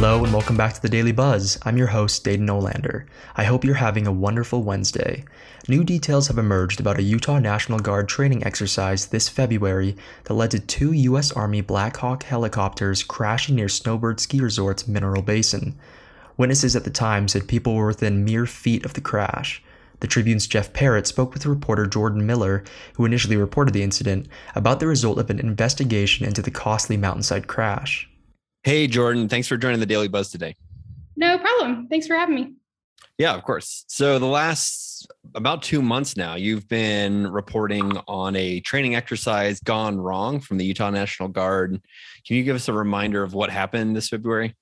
Hello and welcome back to the Daily Buzz. I'm your host, Dayton Olander. I hope you're having a wonderful Wednesday. New details have emerged about a Utah National Guard training exercise this February that led to two U.S. Army Black Hawk helicopters crashing near Snowbird Ski Resort's Mineral Basin. Witnesses at the time said people were within mere feet of the crash. The Tribune's Jeff Parrott spoke with reporter Jordan Miller, who initially reported the incident, about the result of an investigation into the costly mountainside crash. Hey, Jordan, thanks for joining the Daily Buzz today. No problem. Thanks for having me. Yeah, of course. So, the last about two months now, you've been reporting on a training exercise gone wrong from the Utah National Guard. Can you give us a reminder of what happened this February?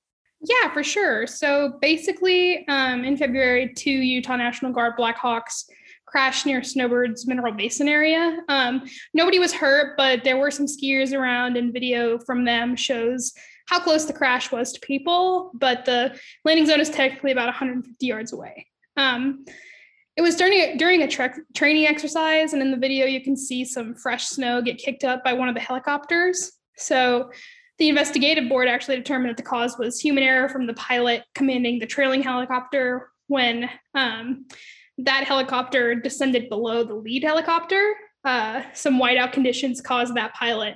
Yeah, for sure. So basically, um, in February, two Utah National Guard Blackhawks crashed near Snowbird's Mineral Basin area. Um, nobody was hurt, but there were some skiers around, and video from them shows how close the crash was to people. But the landing zone is technically about 150 yards away. Um, it was during during a training exercise, and in the video you can see some fresh snow get kicked up by one of the helicopters. So the investigative board actually determined that the cause was human error from the pilot commanding the trailing helicopter when um, that helicopter descended below the lead helicopter. Uh, some whiteout conditions caused that pilot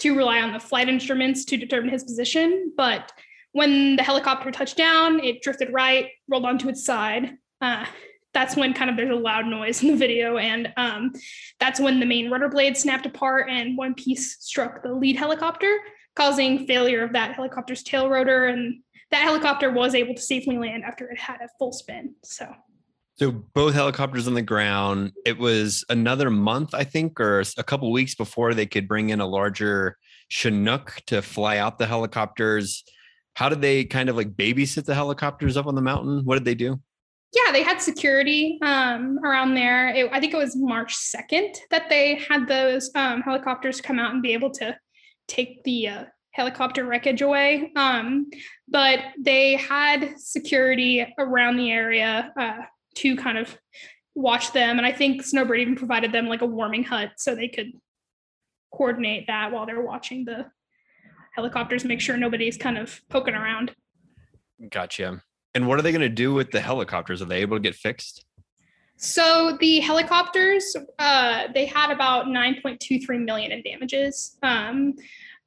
to rely on the flight instruments to determine his position. But when the helicopter touched down, it drifted right, rolled onto its side. Uh, that's when kind of there's a loud noise in the video, and um, that's when the main rudder blade snapped apart and one piece struck the lead helicopter causing failure of that helicopter's tail rotor. And that helicopter was able to safely land after it had a full spin. So, so both helicopters on the ground. It was another month, I think, or a couple weeks before they could bring in a larger Chinook to fly out the helicopters. How did they kind of like babysit the helicopters up on the mountain? What did they do? yeah, they had security um, around there. It, I think it was March 2nd that they had those um, helicopters come out and be able to take the uh, helicopter wreckage away. Um, but they had security around the area uh, to kind of watch them. And I think Snowbird even provided them like a warming hut so they could coordinate that while they're watching the helicopters, make sure nobody's kind of poking around. Gotcha. And what are they going to do with the helicopters? Are they able to get fixed? So the helicopters, uh, they had about 9.23 million in damages. Um,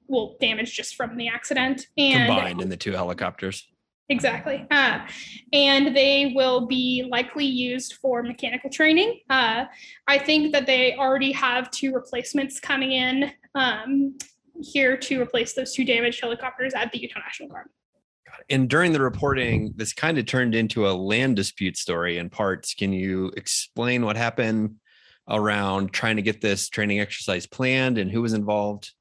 well, damage just from the accident and combined in the two helicopters. Exactly. Uh, and they will be likely used for mechanical training. Uh, I think that they already have two replacements coming in um, here to replace those two damaged helicopters at the Utah National Guard and during the reporting, this kind of turned into a land dispute story in parts. Can you explain what happened around trying to get this training exercise planned and who was involved?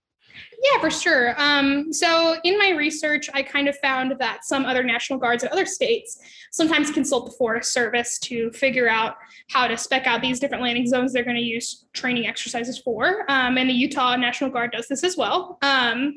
Yeah, for sure. Um, so, in my research, I kind of found that some other National Guards in other states sometimes consult the Forest Service to figure out how to spec out these different landing zones they're going to use training exercises for. Um, and the Utah National Guard does this as well. Um,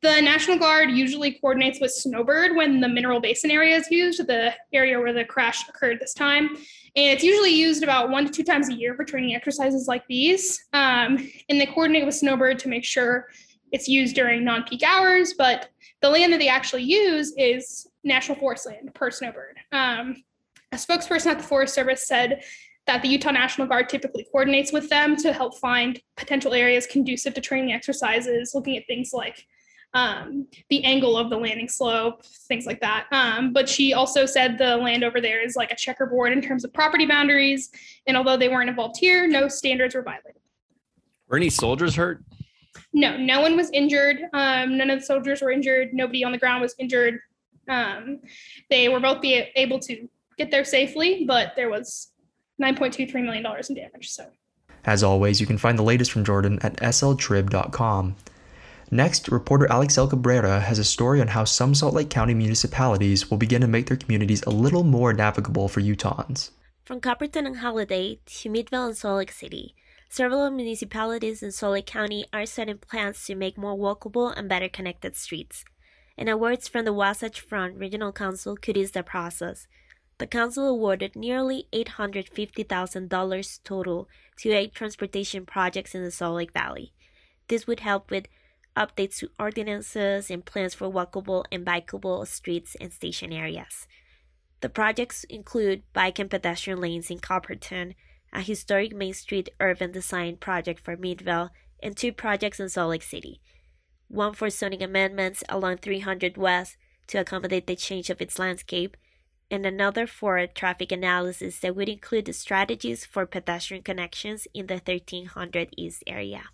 the National Guard usually coordinates with Snowbird when the Mineral Basin area is used, the area where the crash occurred this time. And it's usually used about one to two times a year for training exercises like these. Um, and they coordinate with Snowbird to make sure it's used during non peak hours, but the land that they actually use is national forest land per Snowbird. Um, a spokesperson at the Forest Service said that the Utah National Guard typically coordinates with them to help find potential areas conducive to training exercises, looking at things like um, the angle of the landing slope, things like that. Um, but she also said the land over there is like a checkerboard in terms of property boundaries. And although they weren't involved here, no standards were violated. Were any soldiers hurt? No, no one was injured. Um, none of the soldiers were injured. Nobody on the ground was injured. Um, they were both be able to get there safely, but there was $9.23 million in damage. So, as always, you can find the latest from Jordan at sltrib.com. Next, reporter Alixel Cabrera has a story on how some Salt Lake County municipalities will begin to make their communities a little more navigable for Utahns. From Copperton and Holladay to Midvale and Salt Lake City, several municipalities in Lake County are setting plans to make more walkable and better connected streets. And awards from the Wasatch Front Regional Council could ease the process. The council awarded nearly $850,000 total to eight transportation projects in the Salt Lake Valley. This would help with updates to ordinances, and plans for walkable and bikeable streets and station areas. The projects include bike and pedestrian lanes in Copperton, a historic Main Street urban design project for Midvale, and two projects in Salt Lake City. One for zoning amendments along 300 West to accommodate the change of its landscape, and another for a traffic analysis that would include strategies for pedestrian connections in the 1300 East area.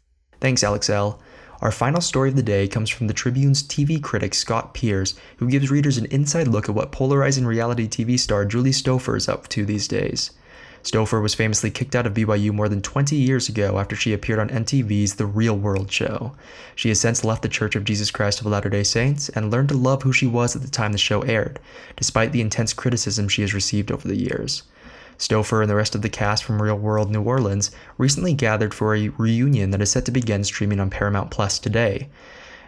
Thanks, Alixel. Our final story of the day comes from the Tribune's TV critic Scott Pierce, who gives readers an inside look at what polarizing reality TV star Julie Stoffer is up to these days. Stoffer was famously kicked out of BYU more than 20 years ago after she appeared on MTV's The Real World show. She has since left the Church of Jesus Christ of Latter day Saints and learned to love who she was at the time the show aired, despite the intense criticism she has received over the years. Stoffer and the rest of the cast from Real World New Orleans recently gathered for a reunion that is set to begin streaming on Paramount Plus today.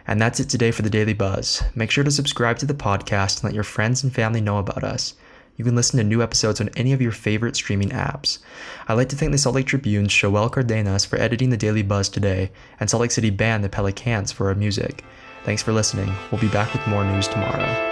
And that's it today for the Daily Buzz. Make sure to subscribe to the podcast and let your friends and family know about us. You can listen to new episodes on any of your favorite streaming apps. I'd like to thank the Salt Lake Tribune's Shoel Cardenas for editing the Daily Buzz today, and Salt Lake City band The Pelicans for our music. Thanks for listening. We'll be back with more news tomorrow.